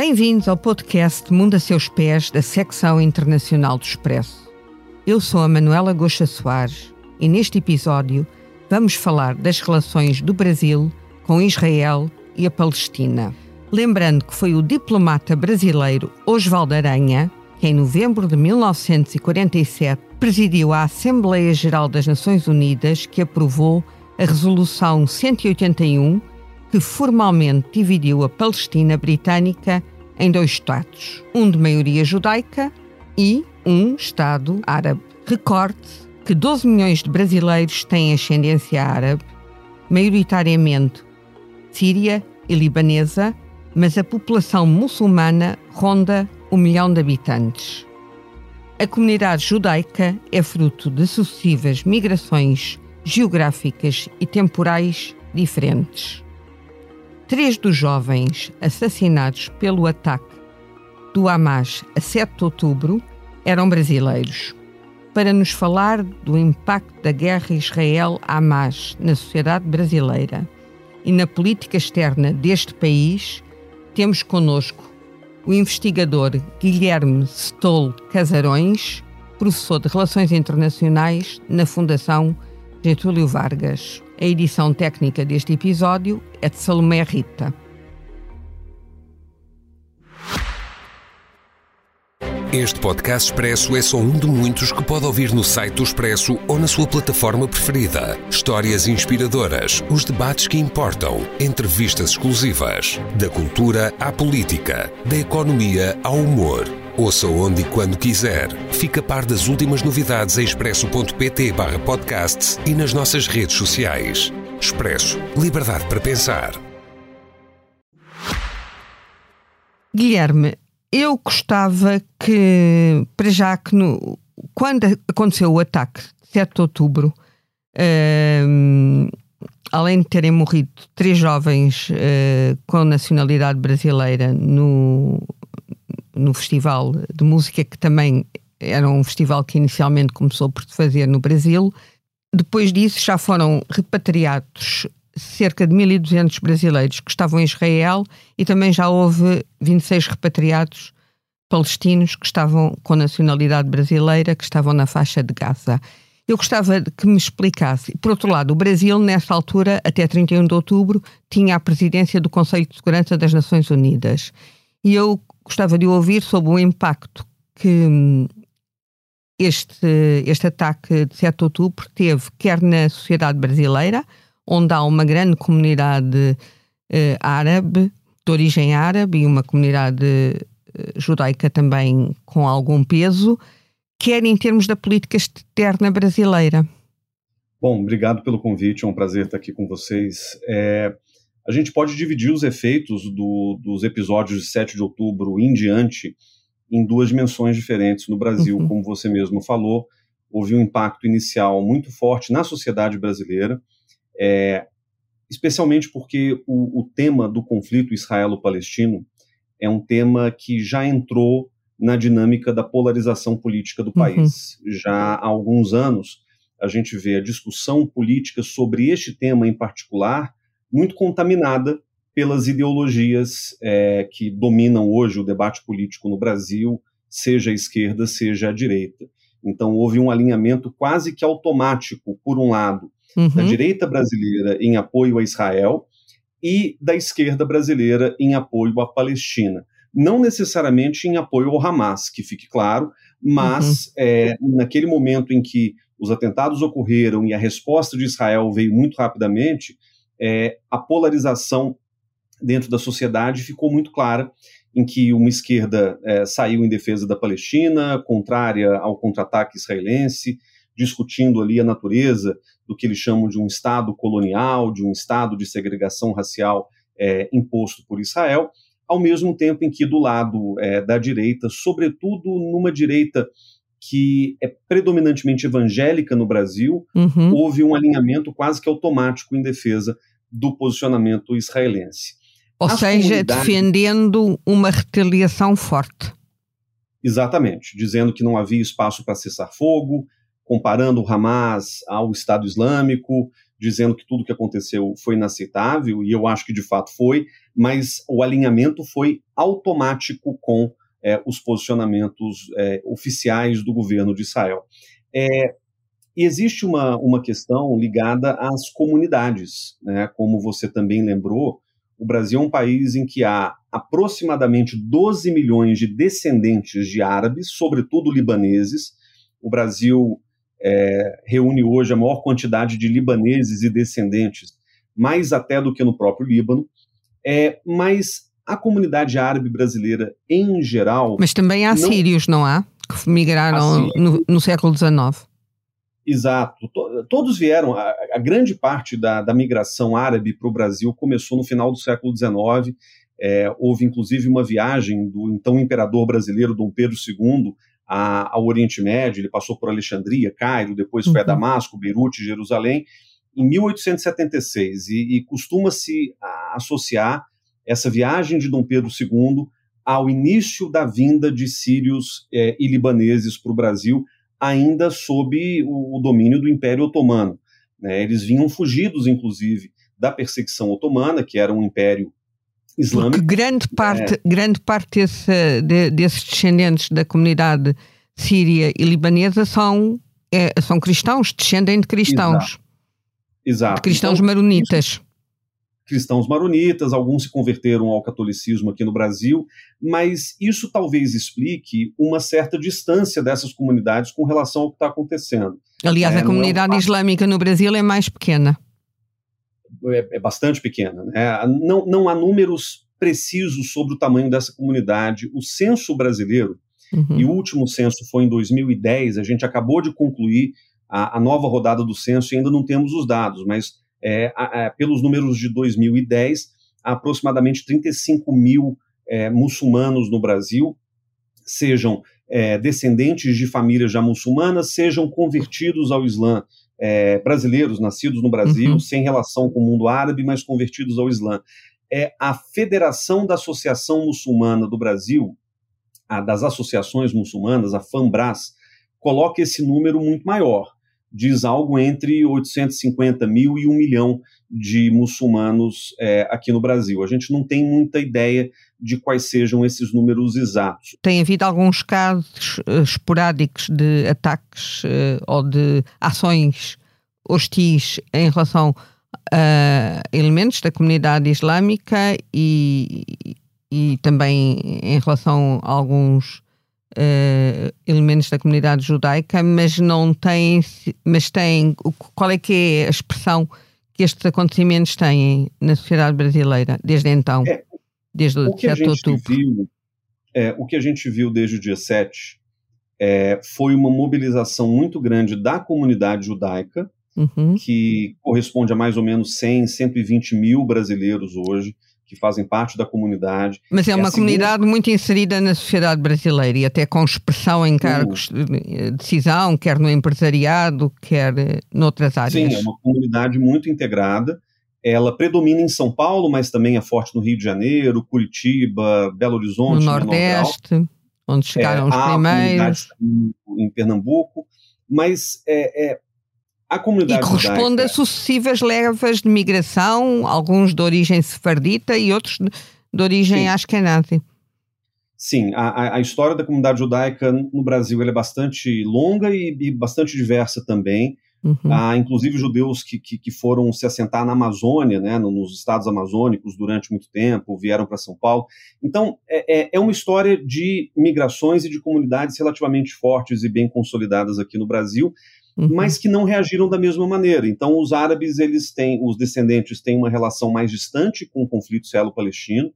Bem-vindos ao podcast Mundo a Seus Pés da secção internacional do Expresso. Eu sou a Manuela Goxa Soares e neste episódio vamos falar das relações do Brasil com Israel e a Palestina. Lembrando que foi o diplomata brasileiro Oswaldo Aranha que em novembro de 1947 presidiu a Assembleia Geral das Nações Unidas que aprovou a Resolução 181 que formalmente dividiu a Palestina britânica em dois Estados, um de maioria judaica e um Estado árabe. Recorde que 12 milhões de brasileiros têm ascendência árabe, maioritariamente síria e libanesa, mas a população muçulmana ronda um milhão de habitantes. A comunidade judaica é fruto de sucessivas migrações geográficas e temporais diferentes. Três dos jovens assassinados pelo ataque do Hamas a 7 de outubro eram brasileiros. Para nos falar do impacto da guerra Israel-Hamas na sociedade brasileira e na política externa deste país, temos conosco o investigador Guilherme Stoll Casarões, professor de Relações Internacionais na Fundação Getúlio Vargas. A edição técnica deste episódio é de Salomé Rita. Este podcast Expresso é só um de muitos que pode ouvir no site do Expresso ou na sua plataforma preferida. Histórias inspiradoras, os debates que importam, entrevistas exclusivas. Da cultura à política, da economia ao humor. Ouça onde e quando quiser. Fica a par das últimas novidades em expresso.pt barra podcasts e nas nossas redes sociais. Expresso. Liberdade para pensar. Guilherme, eu gostava que, para já que no, quando aconteceu o ataque de 7 de outubro, um, além de terem morrido três jovens uh, com nacionalidade brasileira no, no festival de música, que também era um festival que inicialmente começou por se fazer no Brasil. Depois disso, já foram repatriados cerca de 1.200 brasileiros que estavam em Israel e também já houve 26 repatriados palestinos que estavam com nacionalidade brasileira, que estavam na faixa de Gaza. Eu gostava que me explicasse. Por outro lado, o Brasil, nessa altura, até 31 de outubro, tinha a presidência do Conselho de Segurança das Nações Unidas. E eu gostava de ouvir sobre o impacto que este, este ataque de 7 de outubro teve, quer na sociedade brasileira, onde há uma grande comunidade eh, árabe, de origem árabe, e uma comunidade eh, judaica também com algum peso, quer em termos da política externa brasileira. Bom, obrigado pelo convite, é um prazer estar aqui com vocês. É, a gente pode dividir os efeitos do, dos episódios de 7 de outubro em diante em duas dimensões diferentes. No Brasil, uhum. como você mesmo falou, houve um impacto inicial muito forte na sociedade brasileira, é, especialmente porque o, o tema do conflito israelo-palestino é um tema que já entrou na dinâmica da polarização política do uhum. país. Uhum. Já há alguns anos, a gente vê a discussão política sobre este tema em particular muito contaminada pelas ideologias é, que dominam hoje o debate político no Brasil, seja a esquerda, seja a direita. Então, houve um alinhamento quase que automático, por um lado, uhum. da direita brasileira em apoio a Israel e da esquerda brasileira em apoio à Palestina. Não necessariamente em apoio ao Hamas, que fique claro, mas uhum. é, naquele momento em que os atentados ocorreram e a resposta de Israel veio muito rapidamente, é, a polarização dentro da sociedade ficou muito clara, em que uma esquerda é, saiu em defesa da Palestina, contrária ao contra-ataque israelense, discutindo ali a natureza do que eles chamam de um Estado colonial, de um Estado de segregação racial é, imposto por Israel, ao mesmo tempo em que do lado é, da direita, sobretudo numa direita que é predominantemente evangélica no Brasil, uhum. houve um alinhamento quase que automático em defesa do posicionamento israelense. Ou As seja, defendendo uma retaliação forte. Exatamente, dizendo que não havia espaço para cessar fogo, comparando o Hamas ao Estado Islâmico, dizendo que tudo que aconteceu foi inaceitável, e eu acho que de fato foi, mas o alinhamento foi automático com é, os posicionamentos é, oficiais do governo de Israel. É, e existe uma, uma questão ligada às comunidades, né? como você também lembrou, o Brasil é um país em que há aproximadamente 12 milhões de descendentes de árabes, sobretudo libaneses. O Brasil é, reúne hoje a maior quantidade de libaneses e descendentes, mais até do que no próprio Líbano. É, mas a comunidade árabe brasileira em geral. Mas também há não... sírios, não há? Que migraram no, no século XIX. Exato. Todos vieram, a, a grande parte da, da migração árabe para o Brasil começou no final do século XIX. É, houve inclusive uma viagem do então imperador brasileiro Dom Pedro II a, ao Oriente Médio. Ele passou por Alexandria, Cairo, depois foi a uhum. Damasco, Beirute, Jerusalém, em 1876. E, e costuma-se associar essa viagem de Dom Pedro II ao início da vinda de sírios é, e libaneses para o Brasil ainda sob o, o domínio do Império Otomano. Né? Eles vinham fugidos, inclusive, da perseguição otomana, que era um império islâmico. Porque grande parte, é. grande parte desse, de, desses descendentes da comunidade síria e libanesa são, é, são cristãos, descendem de cristãos. Exato. Exato. De cristãos então, maronitas. Isso, cristãos maronitas, alguns se converteram ao catolicismo aqui no Brasil, mas isso talvez explique uma certa distância dessas comunidades com relação ao que está acontecendo. Aliás, é, a comunidade é um... islâmica no Brasil é mais pequena. É, é bastante pequena. Né? Não, não há números precisos sobre o tamanho dessa comunidade. O censo brasileiro, uhum. e o último censo foi em 2010, a gente acabou de concluir a, a nova rodada do censo e ainda não temos os dados, mas é, a, pelos números de 2010, há aproximadamente 35 mil é, muçulmanos no Brasil, sejam é, descendentes de famílias já muçulmanas, sejam convertidos ao Islã, é, brasileiros nascidos no Brasil, uhum. sem relação com o mundo árabe, mas convertidos ao Islã. É a Federação da Associação Muçulmana do Brasil, a das associações muçulmanas, a FAMBRAS, coloca esse número muito maior diz algo entre 850 mil e um milhão de muçulmanos é, aqui no Brasil. A gente não tem muita ideia de quais sejam esses números exatos. Tem havido alguns casos uh, esporádicos de ataques uh, ou de ações hostis em relação a elementos da comunidade islâmica e, e também em relação a alguns uh, elementos da comunidade judaica, mas não têm, mas têm, qual é que é a expressão que estes acontecimentos têm na sociedade brasileira desde então, é, desde o, 7 de outubro? Viu, é, o que a gente viu desde o dia 7 é, foi uma mobilização muito grande da comunidade judaica, uhum. que corresponde a mais ou menos 100, 120 mil brasileiros hoje, que fazem parte da comunidade. Mas é, é uma comunidade muito inserida na sociedade brasileira e até com expressão em cargos de decisão, quer no empresariado, quer eh, noutras áreas. Sim, é uma comunidade muito integrada. Ela predomina em São Paulo, mas também é forte no Rio de Janeiro, Curitiba, Belo Horizonte, no Nordeste, onde chegaram é, os primeiros. Em Pernambuco, mas é, é a comunidade e corresponde judaica, a sucessivas levas de migração, alguns de origem sefardita e outros de origem ashkenazi. Sim, a, a, história da comunidade judaica no Brasil é bastante longa e, e bastante diversa também. Uhum. Há, inclusive, judeus que, que, que, foram se assentar na Amazônia, né, nos estados amazônicos, durante muito tempo, vieram para São Paulo. Então, é, é, é uma história de migrações e de comunidades relativamente fortes e bem consolidadas aqui no Brasil, uhum. mas que não reagiram da mesma maneira. Então, os árabes, eles têm, os descendentes têm uma relação mais distante com o conflito selo-palestino,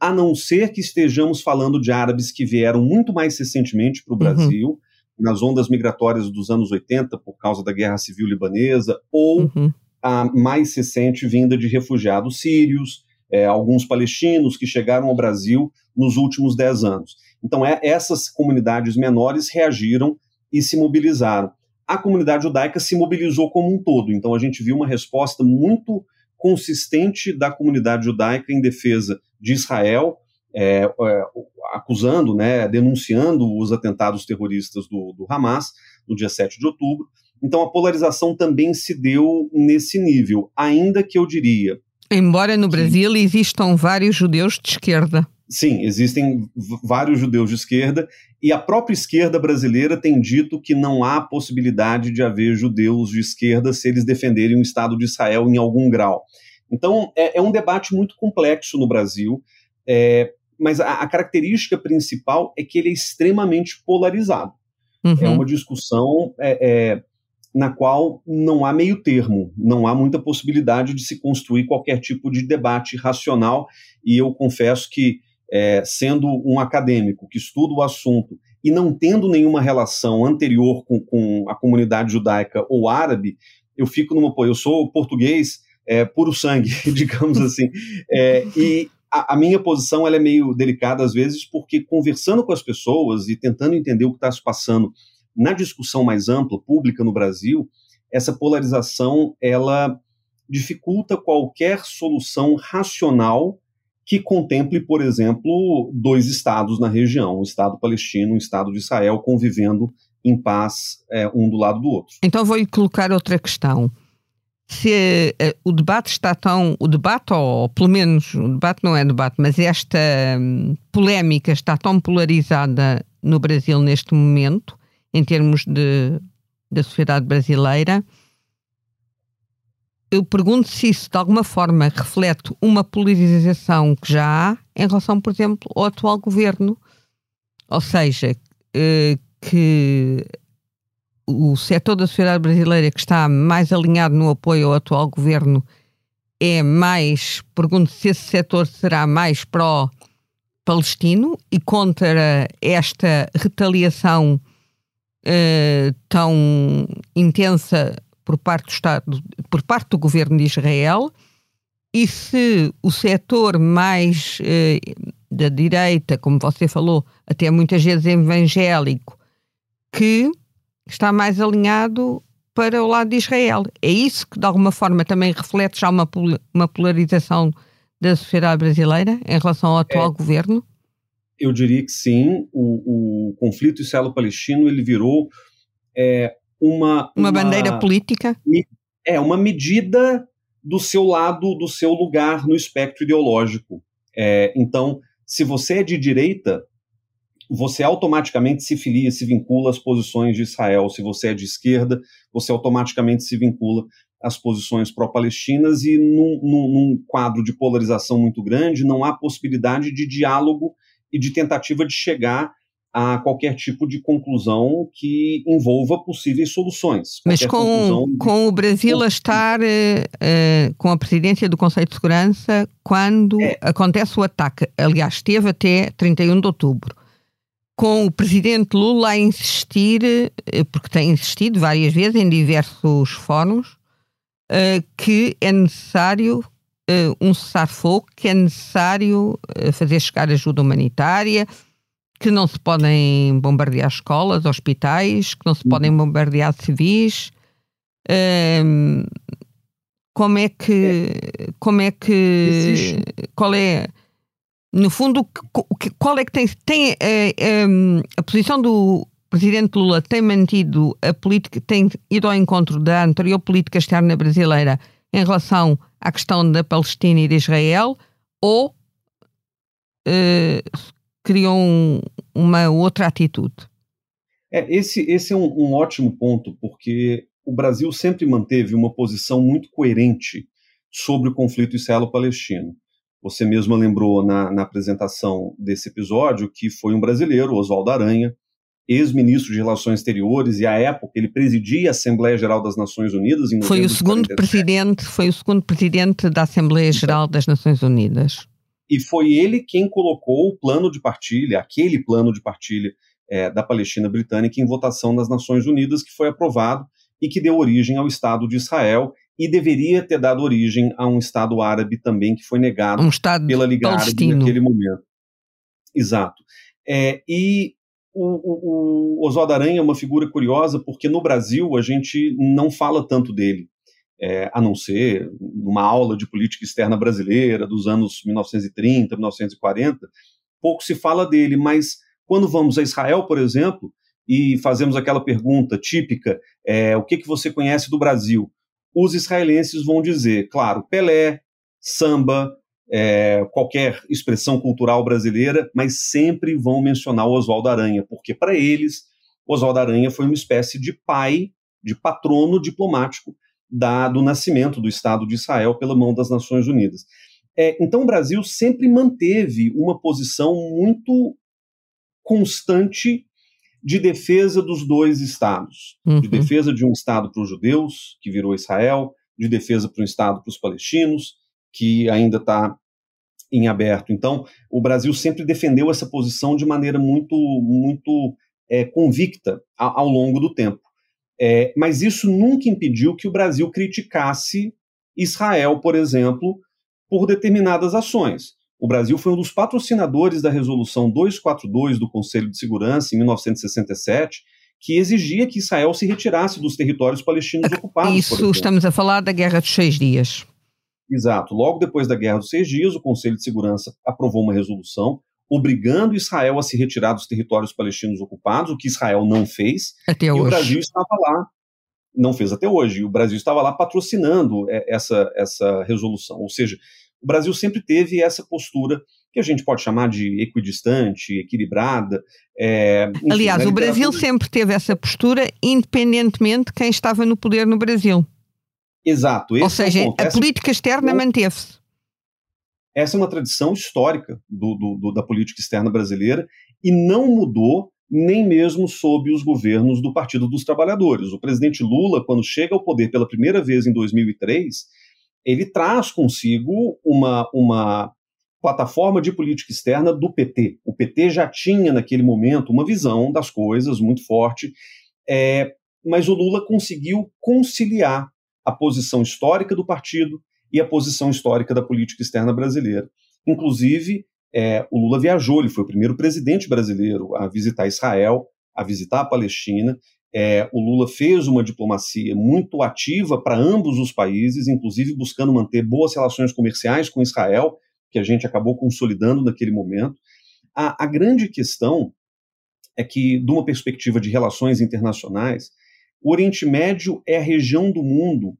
a não ser que estejamos falando de árabes que vieram muito mais recentemente para o uhum. Brasil, uhum. nas ondas migratórias dos anos 80, por causa da guerra civil libanesa, ou uhum. a mais recente vinda de refugiados sírios, é, alguns palestinos que chegaram ao Brasil nos últimos dez anos. Então, é, essas comunidades menores reagiram e se mobilizaram a comunidade judaica se mobilizou como um todo. Então a gente viu uma resposta muito consistente da comunidade judaica em defesa de Israel, é, é, acusando, né, denunciando os atentados terroristas do, do, Hamas no dia 7 de outubro, Então a polarização também se deu nesse nível, ainda que eu diria. Embora no Brasil existam vários judeus de esquerda. Sim, existem vários judeus de esquerda e a própria esquerda brasileira tem dito que não há possibilidade de haver judeus de esquerda se eles defenderem o Estado de Israel em algum grau. Então é, é um debate muito complexo no Brasil, é, mas a, a, característica principal é que ele é extremamente polarizado. Uhum. É uma discussão é, é, na qual não há meio termo, não há muita possibilidade de se construir qualquer tipo de debate racional, e eu confesso que é, sendo um acadêmico que estuda o assunto e não tendo nenhuma relação anterior com, com a comunidade judaica ou árabe, eu fico numa. Pô, eu sou português é, puro sangue, digamos assim. É, e a, a, minha posição ela é meio delicada às vezes, porque conversando com as pessoas e tentando entender o que está se passando na discussão mais ampla, pública no Brasil, essa polarização ela dificulta qualquer solução racional que contemple, por exemplo, dois estados na região, um Estado palestino, um Estado de Israel, convivendo em paz é, um do lado do outro. Então vou colocar outra questão. Se uh, o debate está tão. O debate, ou pelo menos, o debate não é debate, mas esta um, polémica está tão polarizada no Brasil neste momento, em termos de, da sociedade brasileira, eu pergunto se isso de alguma forma reflete uma polarização que já há em relação, por exemplo, ao atual governo. Ou seja, eh, que o setor da sociedade brasileira que está mais alinhado no apoio ao atual governo é mais, pergunto se esse setor será mais pró-palestino e contra esta retaliação uh, tão intensa por parte do Estado, por parte do governo de Israel, e se o setor mais eh, da direita, como você falou, até muitas vezes evangélico, que está mais alinhado para o lado de Israel. É isso que de alguma forma também reflete já uma, uma polarização da sociedade brasileira em relação ao atual é, governo? Eu diria que sim. O, o conflito israelo-palestino ele virou é, uma, uma, uma bandeira política? É, uma medida do seu lado, do seu lugar no espectro ideológico. É, então, se você é de direita, você automaticamente se filia, se vincula às posições de Israel. Se você é de esquerda, você automaticamente se vincula às posições pró-palestinas e num, num, num, quadro de polarização muito grande, não há possibilidade de diálogo e de tentativa de chegar a qualquer tipo de conclusão que envolva possíveis soluções. Mas com, com o Brasil a estar uh, com a presidência do Conselho de Segurança quando é. acontece o ataque, aliás, esteve até 31 de outubro, com o presidente Lula a insistir, uh, porque tem insistido várias vezes em diversos fóruns, que é necessário um cessar-fogo, que é necessário fazer chegar ajuda humanitária, que não se podem bombardear escolas, hospitais, que não se uhum. podem bombardear civis. Um, como é que, como é que, qual é, no fundo, qual é que tem, tem a, eh, a, a posição do presidente Lula tem mantido a política, tem ido ao encontro da anterior política externa brasileira em relação à questão da Palestina e de Israel, ou uh, criou um, uma outra atitude. É, esse, esse é um, um ótimo ponto, porque o Brasil sempre manteve uma posição muito coerente sobre o conflito israelo-palestino. Você mesma lembrou na, na, apresentação desse episódio que foi um brasileiro, Oswaldo Aranha, ex-ministro de Relações Exteriores, e à época ele presidia a Assembleia Geral das Nações Unidas. foi o segundo presidente, foi o segundo presidente da Assembleia Geral das Nações Unidas e foi ele quem colocou o plano de partilha, aquele plano de partilha é, da Palestina Britânica em votação nas Nações Unidas, que foi aprovado e que deu origem ao Estado de Israel e deveria ter dado origem a um Estado árabe também, que foi negado um pela Liga Palestino. Árabe naquele momento. Exato. É, e o, o, o Oswaldo Aranha é uma figura curiosa, porque no Brasil a gente não fala tanto dele é, a não ser numa aula de política externa brasileira dos anos 1930, 1940, pouco se fala dele, mas quando vamos a Israel, por exemplo, e fazemos aquela pergunta típica: é, o que, que você conhece do Brasil? Os israelenses vão dizer, claro, Pelé, samba, é, qualquer expressão cultural brasileira, mas sempre vão mencionar o Oswaldo Aranha, porque para eles, Oswaldo Aranha foi uma espécie de pai, de patrono diplomático da, do nascimento do Estado de Israel pela mão das Nações Unidas. É, então o Brasil sempre manteve uma posição muito constante de defesa dos dois estados, uhum. de defesa de um estado para os judeus, que virou Israel, de defesa para um estado para os palestinos, que ainda está em aberto. Então, o Brasil sempre defendeu essa posição de maneira muito, muito é, convicta ao, ao, longo do tempo. É, mas isso nunca impediu que o Brasil criticasse Israel, por exemplo, por determinadas ações. O Brasil foi um dos patrocinadores da Resolução 242 do Conselho de Segurança, em 1967, que exigia que Israel se retirasse dos territórios palestinos ocupados. Isso, estamos a falar da Guerra dos Seis Dias. Exato. Logo depois da Guerra dos Seis Dias, o Conselho de Segurança aprovou uma resolução obrigando Israel a se retirar dos territórios palestinos ocupados, o que Israel não fez. Até e hoje. o Brasil estava lá, não fez até hoje, e o Brasil estava lá patrocinando é, essa, essa resolução. Ou seja, o Brasil sempre teve essa postura que a gente pode chamar de equidistante, equilibrada. É, enfim, Aliás, o Brasil sempre teve essa postura, independentemente de quem estava no poder no Brasil. Exato. Ou seja, é a política externa manteve-se. Essa é uma tradição histórica do, do, do, da política externa brasileira e não mudou nem mesmo sob os governos do Partido dos Trabalhadores. O presidente Lula, quando chega ao poder pela primeira vez em 2003, ele traz consigo uma, uma plataforma de política externa do PT. O PT já tinha, naquele momento, uma visão das coisas muito forte, é, mas o Lula conseguiu conciliar a posição histórica do partido e a posição histórica da política externa brasileira. Inclusive, é, o Lula viajou, ele foi o primeiro presidente brasileiro a visitar Israel, a visitar a Palestina, é, o Lula fez uma diplomacia muito ativa para ambos os países, inclusive buscando manter boas relações comerciais com Israel, que a gente acabou consolidando naquele momento. A, a grande questão é que, de uma perspectiva de relações internacionais, o Oriente Médio é a região do mundo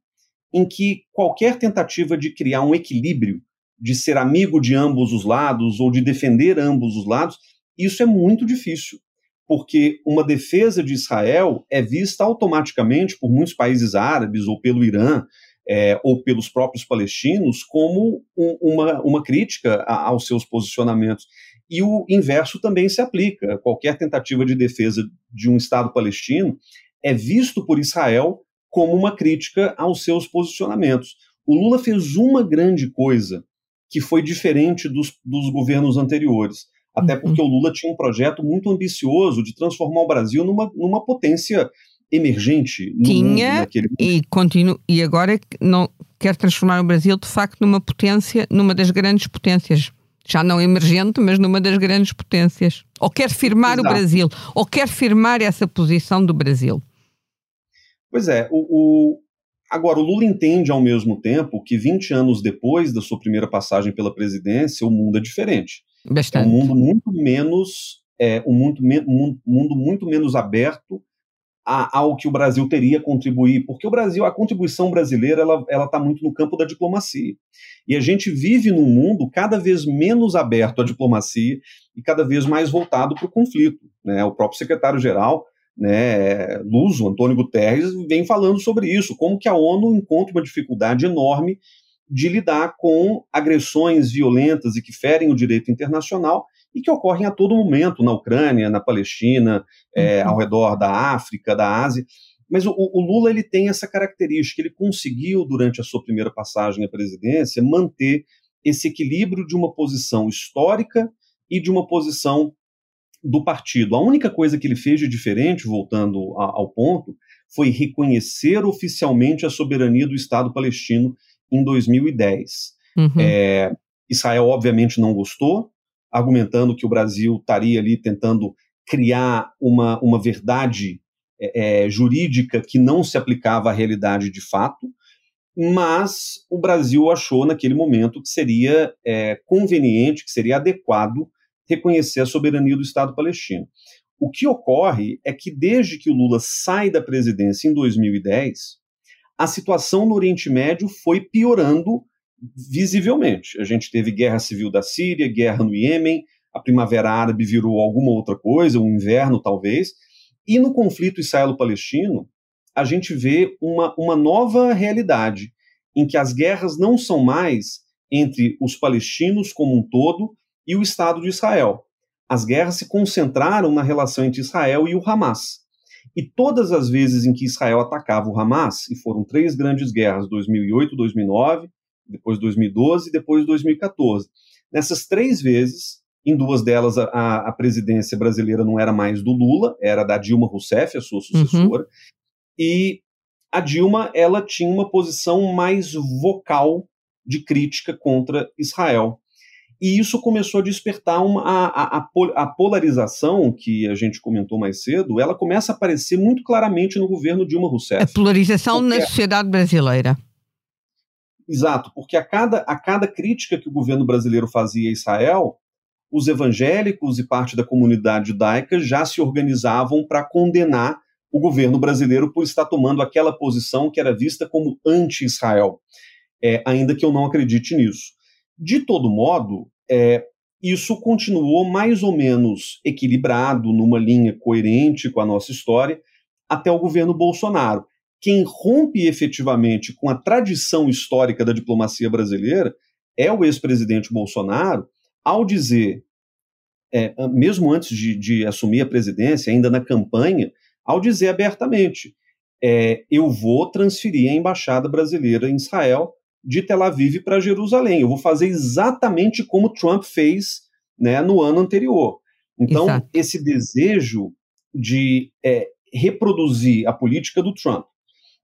em que qualquer tentativa de criar um equilíbrio, de ser amigo de ambos os lados ou de defender ambos os lados, isso é muito difícil porque uma defesa de Israel é vista automaticamente por muitos países árabes ou pelo Irã é, ou pelos próprios palestinos como um, uma, uma crítica a, aos seus posicionamentos. E o inverso também se aplica. Qualquer tentativa de defesa de um Estado palestino é visto por Israel como uma crítica aos seus posicionamentos. O Lula fez uma grande coisa que foi diferente dos, dos governos anteriores até uhum. porque o Lula tinha um projeto muito ambicioso de transformar o Brasil numa, numa potência emergente no tinha naquele e continua e agora não quer transformar o Brasil de facto numa potência, numa das grandes potências já não emergente, mas numa das grandes potências. Ou quer firmar Exato. o Brasil, ou quer firmar essa posição do Brasil. Pois é, o, o, agora o Lula entende ao mesmo tempo que 20 anos depois da sua primeira passagem pela presidência, o mundo é diferente. Bastante. É um mundo muito menos, é, um mundo, um mundo muito menos aberto a, ao que o Brasil teria a contribuir, porque o Brasil, a contribuição brasileira, ela está muito no campo da diplomacia. E a gente vive num mundo cada vez menos aberto à diplomacia e cada vez mais voltado para o conflito. Né? O próprio secretário-geral, né, Luso, Antônio Guterres, vem falando sobre isso, como que a ONU encontra uma dificuldade enorme de lidar com agressões violentas e que ferem o direito internacional e que ocorrem a todo momento na Ucrânia, na Palestina, é, uhum. ao redor da África, da Ásia. Mas o, o, Lula ele tem essa característica, ele conseguiu, durante a sua primeira passagem à presidência, manter esse equilíbrio de uma posição histórica e de uma posição do partido. A única coisa que ele fez de diferente, voltando a, ao ponto, foi reconhecer oficialmente a soberania do Estado palestino em 2010. Uhum. É, Israel, obviamente, não gostou, argumentando que o Brasil estaria ali tentando criar uma, uma verdade é, é, jurídica que não se aplicava à realidade de fato, mas o Brasil achou naquele momento que seria é, conveniente, que seria adequado reconhecer a soberania do Estado palestino. O que ocorre é que desde que o Lula sai da presidência em 2010, a situação no Oriente Médio foi piorando visivelmente. A gente teve guerra civil da Síria, guerra no Iêmen, a Primavera Árabe virou alguma outra coisa, um inverno talvez, e no conflito israelo-palestino, a gente vê uma, uma nova realidade, em que as guerras não são mais entre os palestinos como um todo e o Estado de Israel. As guerras se concentraram na relação entre Israel e o Hamas. E todas as vezes em que Israel atacava o Hamas, e foram três grandes guerras, 2008, 2009, depois 2012 e depois 2014. Nessas três vezes, em duas delas a, a, presidência brasileira não era mais do Lula, era da Dilma Rousseff, a sua sucessora, uhum. e a Dilma ela tinha uma posição mais vocal de crítica contra Israel. E isso começou a despertar uma, a, a, a, polarização que a gente comentou mais cedo, ela começa a aparecer muito claramente no governo Dilma Rousseff. A polarização na sociedade brasileira. Exato, porque a cada, a cada crítica que o governo brasileiro fazia a Israel, os evangélicos e parte da comunidade judaica já se organizavam para condenar o governo brasileiro por estar tomando aquela posição que era vista como anti-Israel, é, ainda que eu não acredite nisso. De todo modo, é, isso continuou mais ou menos equilibrado, numa linha coerente com a nossa história, até o governo Bolsonaro. Quem rompe efetivamente com a tradição histórica da diplomacia brasileira é o ex-presidente Bolsonaro, ao dizer, é, mesmo antes de, de, assumir a presidência, ainda na campanha, ao dizer abertamente: é, eu vou transferir a embaixada brasileira em Israel de Tel Aviv para Jerusalém. Eu vou fazer exatamente como Trump fez né, no ano anterior. Então, Exato. esse desejo de é, reproduzir a política do Trump,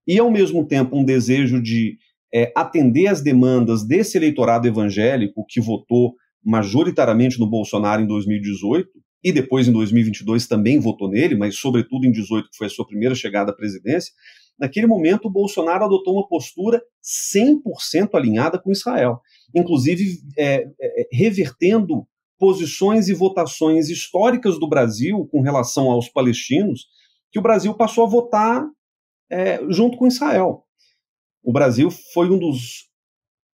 e, ao mesmo tempo, um desejo de é, atender às demandas desse eleitorado evangélico que votou majoritariamente no Bolsonaro em 2018 e depois em 2022 também votou nele, mas sobretudo em 2018, que foi a sua primeira chegada à presidência, naquele momento o Bolsonaro adotou uma postura 100% alinhada com Israel, inclusive é, é, revertendo posições e votações históricas do Brasil com relação aos palestinos, que o Brasil passou a votar é, junto com Israel. O Brasil foi um dos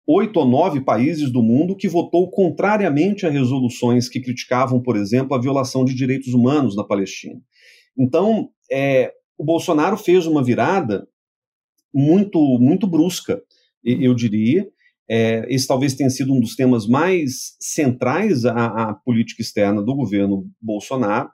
oito ou nove países do mundo que votou contrariamente a resoluções que criticavam, por exemplo, a violação de direitos humanos na Palestina. Então, é, o Bolsonaro fez uma virada muito, muito brusca, eu diria. É, esse talvez tenha sido um dos temas mais centrais à, à política externa do governo Bolsonaro.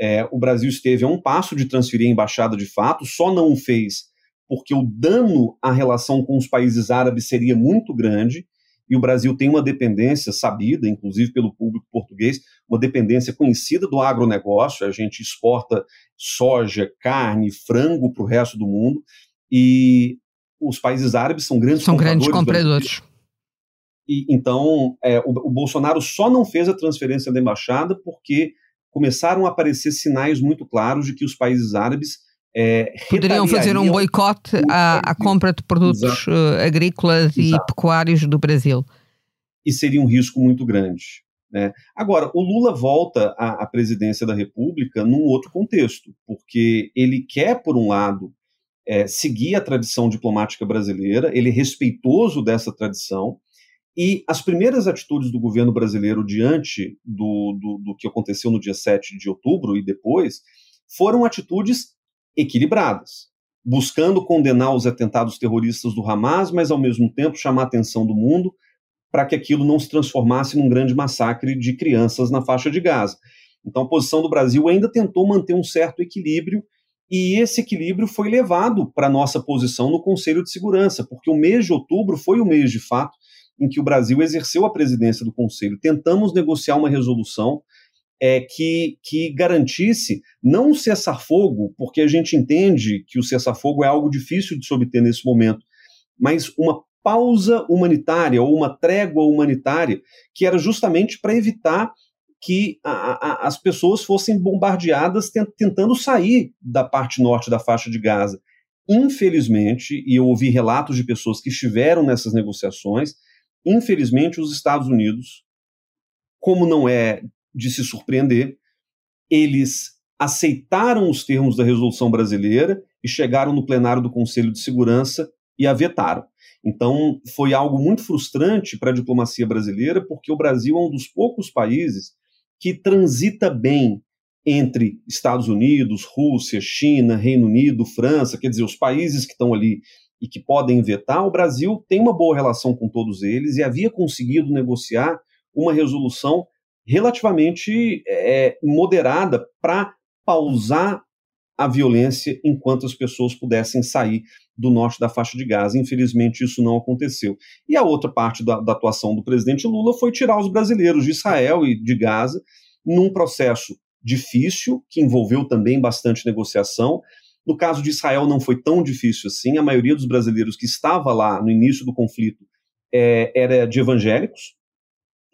É, o Brasil esteve a um passo de transferir a embaixada de fato, só não o fez porque o dano à relação com os países árabes seria muito grande, e o Brasil tem uma dependência sabida, inclusive pelo público português, uma dependência conhecida do agronegócio, a gente exporta soja, carne, frango para o resto do mundo, e os países árabes são grandes são grandes compradores. E, então, é, o, o Bolsonaro só não fez a transferência da embaixada porque começaram a aparecer sinais muito claros de que os países árabes é, poderiam fazer um boicote à, à, compra de produtos uh, agrícolas Exato. e pecuários do Brasil. E seria um risco muito grande. Né? Agora, o Lula volta à, à, presidência da República num outro contexto, porque ele quer, por um lado, é, seguir a tradição diplomática brasileira, ele é respeitoso dessa tradição, e as primeiras atitudes do governo brasileiro diante do, do, do, que aconteceu no dia 7 de outubro e depois foram atitudes equilibradas, buscando condenar os atentados terroristas do Hamas, mas ao mesmo tempo chamar a atenção do mundo para que aquilo não se transformasse num grande massacre de crianças na faixa de Gaza. Então a posição do Brasil ainda tentou manter um certo equilíbrio e esse equilíbrio foi levado para nossa posição no Conselho de Segurança, porque o mês de outubro foi o mês de fato em que o Brasil exerceu a presidência do Conselho. Tentamos negociar uma resolução é, que, que garantisse não um cessar-fogo, porque a gente entende que o cessar-fogo é algo difícil de se obter nesse momento, mas uma pausa humanitária ou uma trégua humanitária, que era justamente para evitar que a, a, as pessoas fossem bombardeadas tentando sair da parte norte da faixa de Gaza. Infelizmente, e eu ouvi relatos de pessoas que estiveram nessas negociações, Infelizmente, os Estados Unidos, como não é de se surpreender, eles aceitaram os termos da resolução brasileira e chegaram no plenário do Conselho de Segurança e a vetaram. Então, foi algo muito frustrante para a diplomacia brasileira, porque o Brasil é um dos poucos países que transita bem entre Estados Unidos, Rússia, China, Reino Unido, França, quer dizer, os países que estão ali e que podem vetar, o Brasil tem uma boa relação com todos eles e havia conseguido negociar uma resolução relativamente é, moderada para pausar a violência enquanto as pessoas pudessem sair do norte da faixa de Gaza. Infelizmente, isso não aconteceu. E a outra parte da, da atuação do presidente Lula foi tirar os brasileiros de Israel e de Gaza num processo difícil, que envolveu também bastante negociação. No caso de Israel, não foi tão difícil assim. A maioria dos brasileiros que estava lá no início do conflito é, era de evangélicos,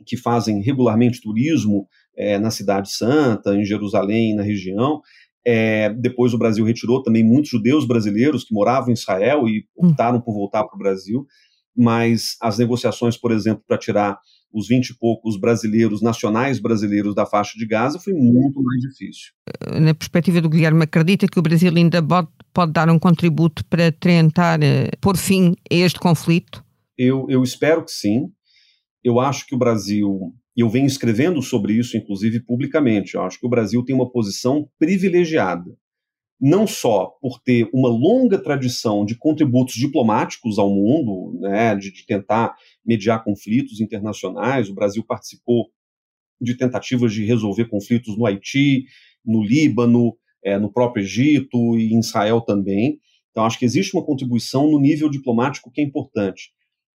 que fazem regularmente turismo é, na Cidade Santa, em Jerusalém, na região. É, depois o Brasil retirou também muitos judeus brasileiros que moravam em Israel e hum. optaram por voltar para o Brasil, mas as negociações, por exemplo, para tirar os 20 e poucos brasileiros, nacionais brasileiros da faixa de Gaza, foi muito mais difícil. Na perspectiva do Guilherme, acredita que o Brasil ainda pode, pode dar um contributo para tentar uh, pôr fim a este conflito? Eu, eu espero que sim. Eu acho que o Brasil e eu venho escrevendo sobre isso, inclusive publicamente. Eu acho que o Brasil tem uma posição privilegiada, não só por ter uma longa tradição de contributos diplomáticos ao mundo, né, de, de tentar mediar conflitos internacionais. O Brasil participou de tentativas de resolver conflitos no Haiti, no Líbano, é, no próprio Egito e em Israel também. Então, acho que existe uma contribuição no nível diplomático que é importante.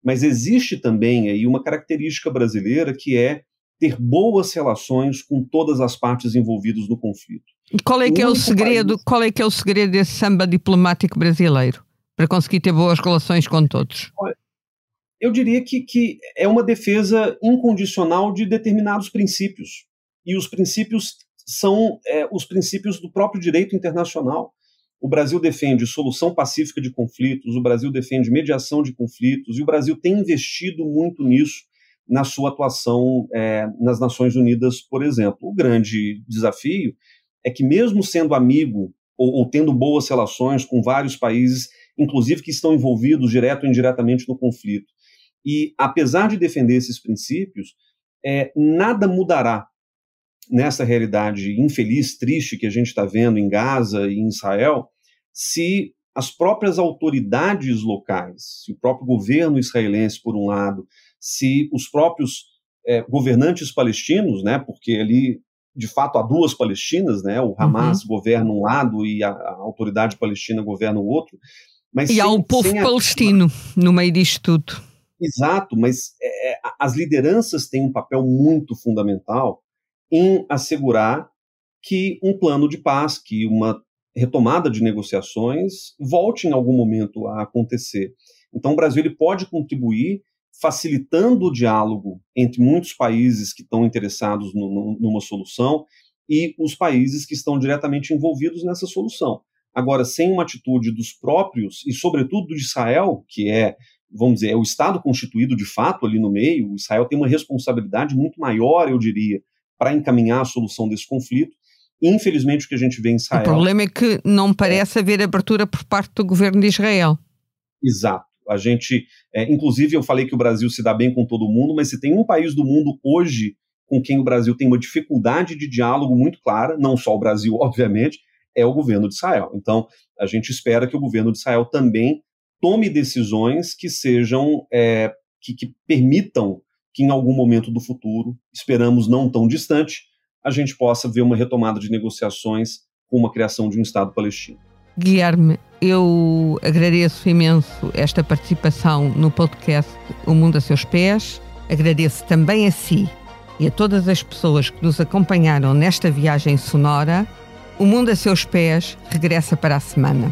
Mas existe também aí uma característica brasileira que é ter boas relações com todas as partes envolvidas no conflito. Qual é que é o segredo? País... Qual é que é o segredo desse samba diplomático brasileiro para conseguir ter boas relações com todos? Eu diria que, que é uma defesa incondicional de determinados princípios e os princípios são é, os princípios do próprio direito internacional. O Brasil defende solução pacífica de conflitos, o Brasil defende mediação de conflitos, e o Brasil tem investido muito nisso na sua atuação é, nas Nações Unidas, por exemplo. O grande desafio é que, mesmo sendo amigo ou, ou, tendo boas relações com vários países, inclusive que estão envolvidos direto ou indiretamente no conflito, e apesar de defender esses princípios, é, nada mudará nessa realidade infeliz, triste que a gente está vendo em Gaza e em Israel, se as próprias autoridades locais, se o próprio governo israelense, por um lado, se os próprios é, governantes palestinos, né, porque ali de fato há duas Palestinas, né, o Hamas uhum. governa um lado e a, a, autoridade palestina governa o outro. Mas e sem, há o povo palestino a... no meio disto tudo. Exato, mas é as lideranças têm um papel muito fundamental em assegurar que um plano de paz, que uma retomada de negociações volte em algum momento a acontecer. Então, o Brasil ele pode contribuir facilitando o diálogo entre muitos países que estão interessados no, no, numa solução e os países que estão diretamente envolvidos nessa solução. Agora, sem uma atitude dos próprios, e sobretudo de Israel, que é, vamos dizer, é o Estado constituído de fato ali no meio, Israel tem uma responsabilidade muito maior, eu diria, para encaminhar a solução desse conflito. Infelizmente, o que a gente vê em Israel. O problema é que não parece haver abertura por parte do governo de Israel. Exato. A gente, é, inclusive, eu falei que o Brasil se dá bem com todo mundo, mas se tem um país do mundo hoje com quem o Brasil tem uma dificuldade de diálogo muito clara, não só o Brasil, obviamente, é o governo de Israel. Então, a gente espera que o governo de Israel também tome decisões que sejam, é, que, que permitam que em algum momento do futuro, esperamos não tão distante, a gente possa ver uma retomada de negociações com uma criação de um Estado palestino. Guilherme, eu agradeço imenso esta participação no podcast O Mundo a Seus Pés. Agradeço também a si e a todas as pessoas que nos acompanharam nesta viagem sonora. O Mundo a Seus Pés regressa para a semana.